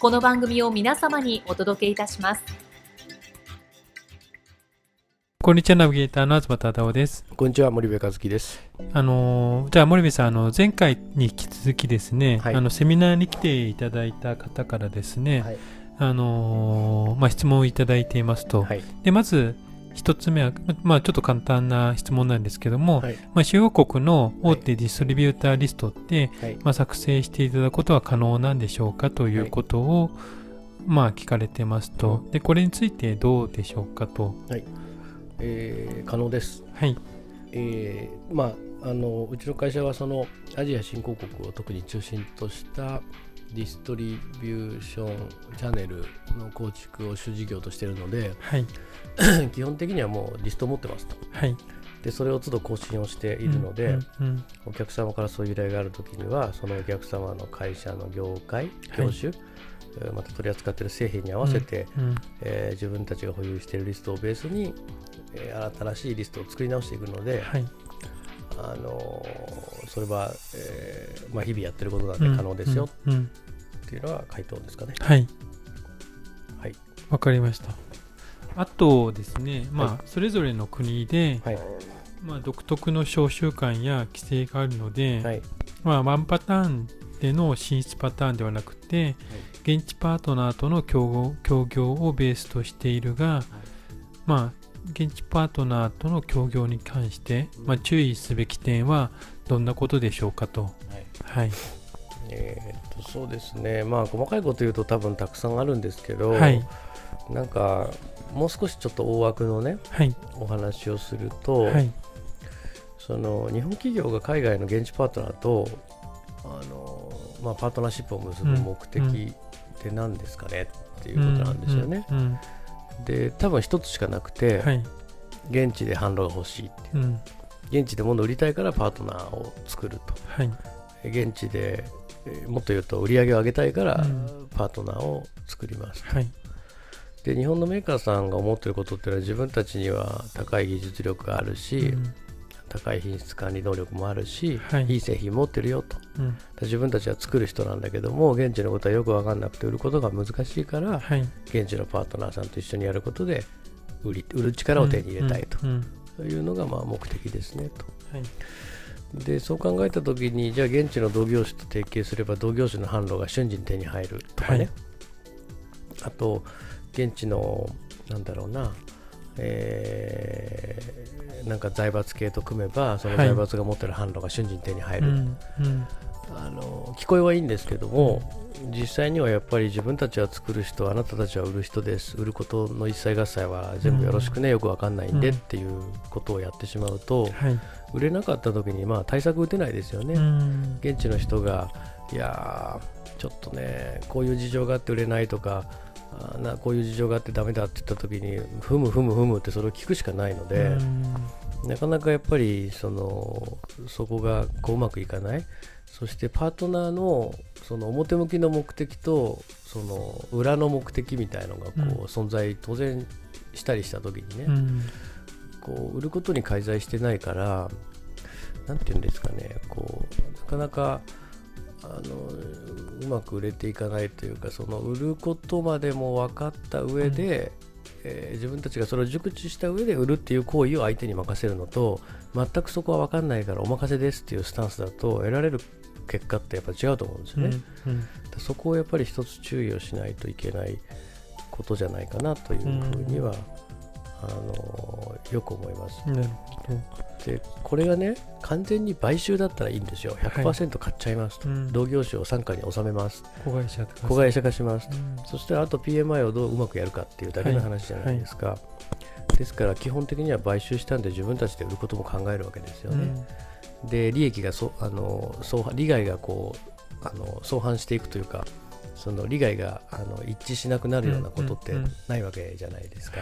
この番組を皆様にお届けいたします。こんにちは、ナビゲーターの東忠夫です。こんにちは、森部和樹です。あのじゃあ森部さん、あの前回に引き続きですね、はい、あのセミナーに来ていただいた方からですね、はい、あのまあ、質問をいただいていますと、はい、でまず一つ目は、まあ、ちょっと簡単な質問なんですけども、はい、まあ、主要国の大手ディストリビューターリストって、はい、まあ、作成していただくことは可能なんでしょうかということを、まあ、聞かれてますと、でこれについてどうでしょうかと。はい。えー、可能です。はい。えーまあ、あのうちの会社はそのアジア新興国を特に中心としたディストリビューションチャンネルの構築を主事業としているので、はい、基本的にはもうリストを持ってますと、はい、でそれを都度更新をしているので、うんうんうん、お客様からそういう依頼があるときにはそのお客様の会社の業界業種、はい、また取り扱っている製品に合わせて、うんうん、えー、自分たちが保有しているリストをベースに、えー、新しいリストを作り直していくので、はい、あのそれは、えーまあ、日々やってることなんで可能ですよ、うんっていうのは回答ですかね。はい。はい、わかりました。あとですね、まあ、はい、それぞれの国で、はい、まあ、独特の召集感や規制があるので、はい、まあ、ワンパターンでの進出パターンではなくて、現地パートナーとの協業をベースとしているが、まあ、現地パートナーとの協業に関して、まあ、注意すべき点はどんなことでしょうかと。はい、はいえー、とそうですね、まあ、細かいこと言うと多分たくさんあるんですけど、はい、なんかもう少しちょっと大枠のね、はい、お話をすると、はい、その日本企業が海外の現地パートナーとあの、まあ、パートナーシップを結ぶ目的って何ですかね、っていうことなんですよね。で多分一つしかなくて、はい、現地で販路が欲しいっていう、うん、現地で物売りたいからパートナーを作ると、はい、現地でもっと言うと売り上げを上げたいからパートナーを作ります、はい、で日本のメーカーさんが思っていることっていうのは自分たちには高い技術力があるし、うん、高い品質管理能力もあるし、はい、いい製品持ってるよと、うん、自分たちは作る人なんだけども現地のことはよく分かんなくて売ることが難しいから、はい、現地のパートナーさんと一緒にやることで売り売る力を手に入れたいと、うん。うん、いうのがまあ目的ですねと。はいでそう考えたときにじゃあ現地の同業種と提携すれば同業種の販路が瞬時に手に入るとかね、はい、あと現地のなんだろうな、えー、なんか財閥系と組めばその財閥が持ってる販路が瞬時に手に入る、はいうんうん。あの聞こえはいいんですけども、実際にはやっぱり自分たちは作る人、あなたたちは売る人です、売ることの一切合切は全部よろしくね、よくわかんないんでっていうことをやってしまうと、売れなかった時にまあ対策打てないですよね。現地の人がいやちょっとねこういう事情があって売れないとかあなこういう事情があってダメだって言った時にふむふむふむってそれを聞くしかないのでなかなかやっぱりそのそこがこううまくいかない。そしてパートナーのその表向きの目的とその裏の目的みたいのがこう存在当然したりした時にね、うん、こう売ることに介在してないから何て言うんですかねこうなかなかあのうまく売れていかないというかその売ることまでも分かった上で、うん、えー、自分たちがそれを熟知した上で売るっていう行為を相手に任せるのと全くそこは分かんないからお任せですっていうスタンスだと得られる結果ってやっぱ違うと思うんですよね、うんうん、そこをやっぱり一つ注意をしないといけないことじゃないかなというふうには、あのよく思います。でこれがね完全に買収だったらいいんですよ。100%買っちゃいますと、はい、同業種を傘下に収めます。子会社子会社化します、うん、そしてあと PMI をどううまくやるかっていうだけの話じゃないですか、はい。はい、ですから基本的には買収したんで自分たちで売ることも考えるわけですよね、うん、で利益がそあの相利害がこうあの相反していくというかその利害があの一致しなくなるようなことってないわけじゃないですか、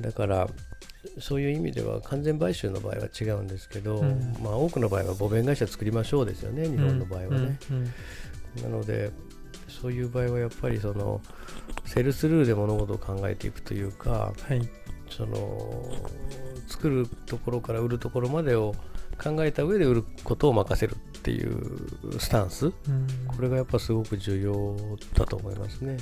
だからそういう意味では完全買収の場合は違うんですけど、うん、まあ、多くの場合は母弁会社作りましょうですよね、日本の場合はね。なので、そういう場合はやっぱりそのセルスルールで物事を考えていくというか、はい、その作るところから売るところまでを考えた上で売ることを任せるっていうスタンス、うん、これがやっぱすごく重要だと思いますね。なる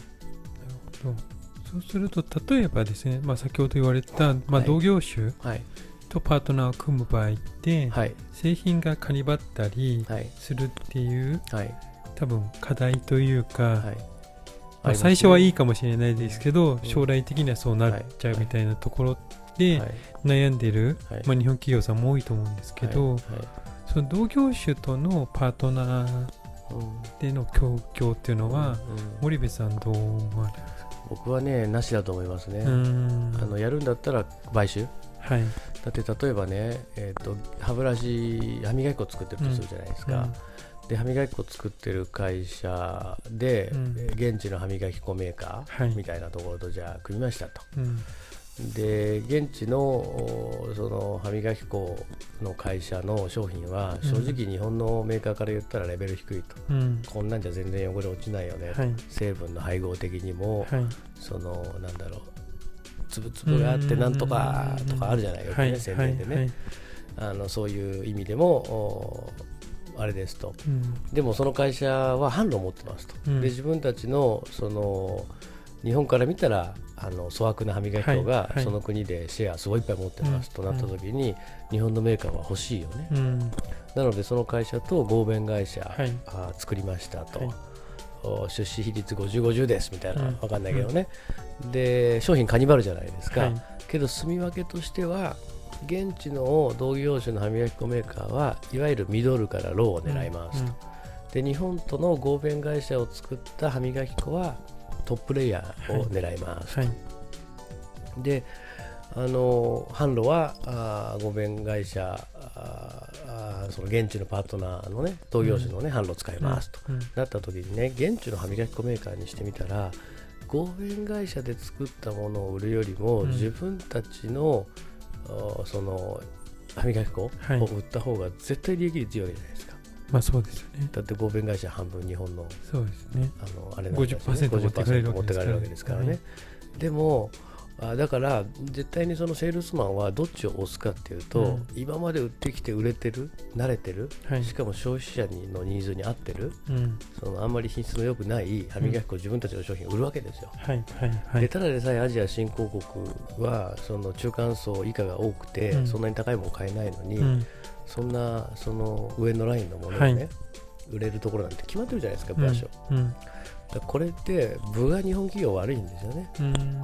ほどそうすると例えばですね、まあ、先ほど言われた、まあ、同業種とパートナーを組む場合って、はい、製品がかにばったりするっていう、はい、多分課題というか、はい、まあ、最初はいいかもしれないですけど、将来的にはそうなっちゃうみたいなところで悩んでる、まあ、日本企業さんも多いと思うんですけど、その同業種とのパートナーでの協業っていうのは、森部さんどう思われます僕はねなしだと思いますね。あのやるんだったら買収、はい、だって例えばね、えーと、歯ブラシ歯磨き粉作ってるとするじゃないですか、うん。うん、で歯磨き粉作ってる会社で、うん、現地の歯磨き粉メーカーみたいなところとじゃあ組みましたと、で現地のその歯磨き粉の会社の商品は正直日本のメーカーから言ったらレベル低いと、うん、こんなんじゃ全然汚れ落ちないよね、はい、成分の配合的にも、はい、そのなんだろうつぶつぶがあってなんとかとかあるじゃない？よね、宣伝でね、あのそういう意味でもあれですと、うん、でもその会社は販路を持ってますと、うん、で自分たちのその日本から見たらあの粗悪な歯磨き粉がその国でシェアすごいいっぱい持ってますとなった時に日本のメーカーは欲しいよね、なのでその会社と合弁会社、はい、あ作りましたと、はい、出資比率5050ですみたいな、分かんないけどね、で商品カニバルじゃないですか、はい、けど住み分けとしては現地の同業種の歯磨き粉メーカーはいわゆるミドルからローを狙いますと、で日本との合弁会社を作った歯磨き粉はトップレイヤーを狙います、はい。はい、であの販路はあ合弁会社あその現地のパートナーのね同業種のね、うん、販路を使いますと、うん。なった時にね現地の歯磨き粉メーカーにしてみたら合弁会社で作ったものを売るよりも、うん、自分たちのその歯磨き粉を売った方が絶対利益率いいわけじゃないですか。まあそうですよね。だって合弁会社半分日本のそうですね。あのあれなんですね。50%持ってかれるわけですからね。でもあだから絶対にそのセールスマンはどっちを押すかっていうと、うん、今まで売ってきて売れてる慣れてる、はい、しかも消費者のニーズに合ってる、うん、そのあんまり品質の良くない歯磨き粉を自分たちの商品を売るわけですよ、はいはいはい、でただでさえアジア新興国はその中間層以下が多くて、うん、そんなに高いもの買えないのに、そんなその上のラインのものをね、はい、売れるところなんて決まってるじゃないですか、場所。これって部が日本企業悪いんですよね。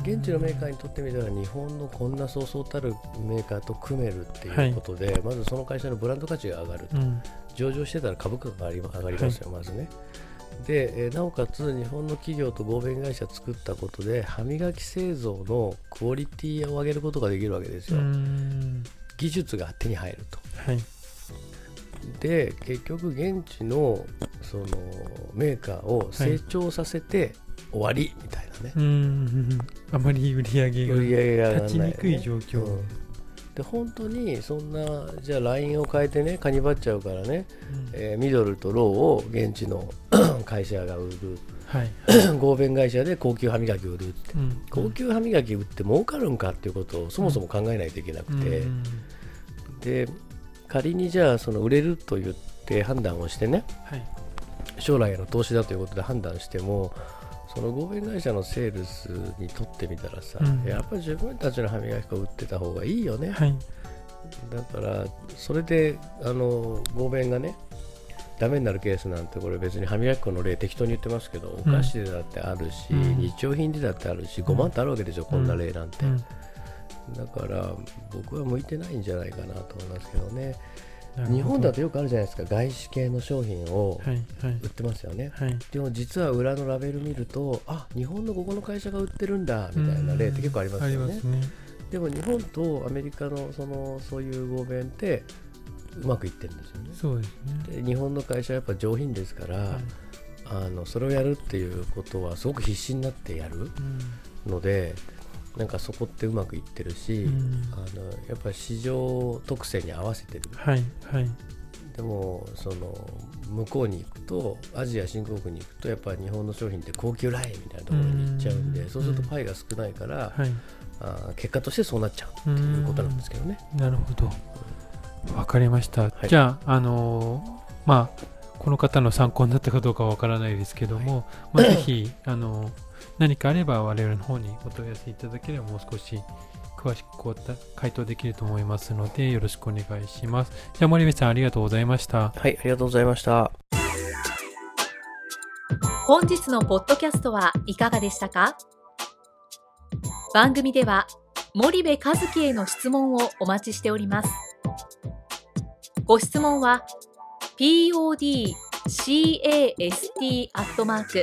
現地のメーカーにとってみたら日本のこんなそうそうたるメーカーと組めるっていうことで、はい、まずその会社のブランド価値が上がると、うん、上場してたら株価が上がりますよ、はい、まずね。で、えなおかつ日本の企業と合弁会社作ったことで歯磨き製造のクオリティを上げることができるわけですよ。技術が手に入ると。はい。で結局現地のそのメーカーを成長させて終わりみたいなね、うんあまり売り上げが売り上げが、立ちにくい状況、うん、で本当にそんなじゃあラインを変えてねカニバっちゃうからね、うん、えー、ミドルとローを現地の 会社が売る、はい、合弁会社で高級歯磨きを売るって、うん、高級歯磨き売って儲かるんかっていうことをそもそも考えないといけなくて、で仮にじゃあその売れると言って判断をしてね、はい、将来への投資だということで判断してもその合弁会社のセールスにとってみたらさ、うん、やっぱり自分たちの歯磨き粉を売ってた方がいいよね、はい、だからそれであの合弁がねダメになるケースなんてこれ別に歯磨き粉の例適当に言ってますけどお菓子でだってあるし、うん、日用品でだってあるし5万ってあるわけでしょ、うん、こんな例なんて、うん、だから僕は向いてないんじゃないかなと思いますけどね日本だとよくあるじゃないですか外資系の商品を売ってますよね、はい。はい、でも実は裏のラベル見るとあ日本のここの会社が売ってるんだみたいな例って結構ありますよね、ね、でも日本とアメリカのそのそういう合弁ってうまくいってるんですよね。そうですね。で日本の会社はやっぱ上品ですから、はい、あのそれをやるっていうことはすごく必死になってやるので、うんなんかそこってうまくいってるし、うん、あのやっぱり市場特性に合わせてる、はいはい、でもその向こうに行くとアジア新興国に行くとやっぱり日本の商品って高級ラインみたいなところに行っちゃうんで、うん、そうするとパイが少ないから、はい、あ結果としてそうなっちゃうっていうことなんですけどね。なるほど。わかりました、はい、じゃあ、あのー、まあこの方の参考になったかどうかわからないですけども、はい、まあ、ぜひ、あのー何かあれば我々の方にお問い合わせいただければもう少し詳しく回答できると思いますのでよろしくお願いします。じゃあ森部さんありがとうございました。はい、ありがとうございました。本日のポッドキャストはいかがでしたか？番組では森部和樹への質問をお待ちしております。ご質問は podcast アットマーク